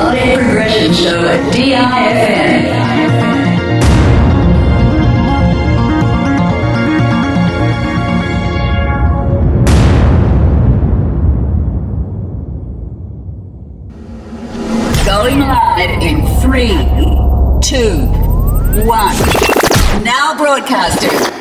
Melodic Progression Show at DIFM. Going live in three, two, one. Now broadcasting.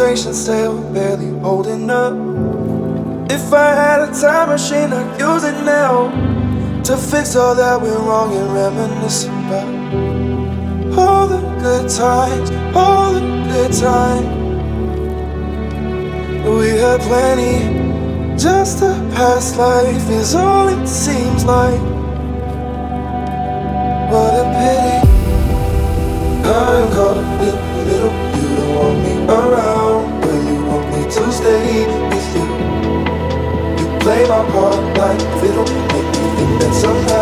Conversation still barely holding up. If I had a time machine, I'd use it now to fix all that went wrong and reminisce about all the good times, all the good times. We had plenty, just a past life is all it seems like. What a pity. I'm caught up in me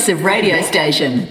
progressive radio station.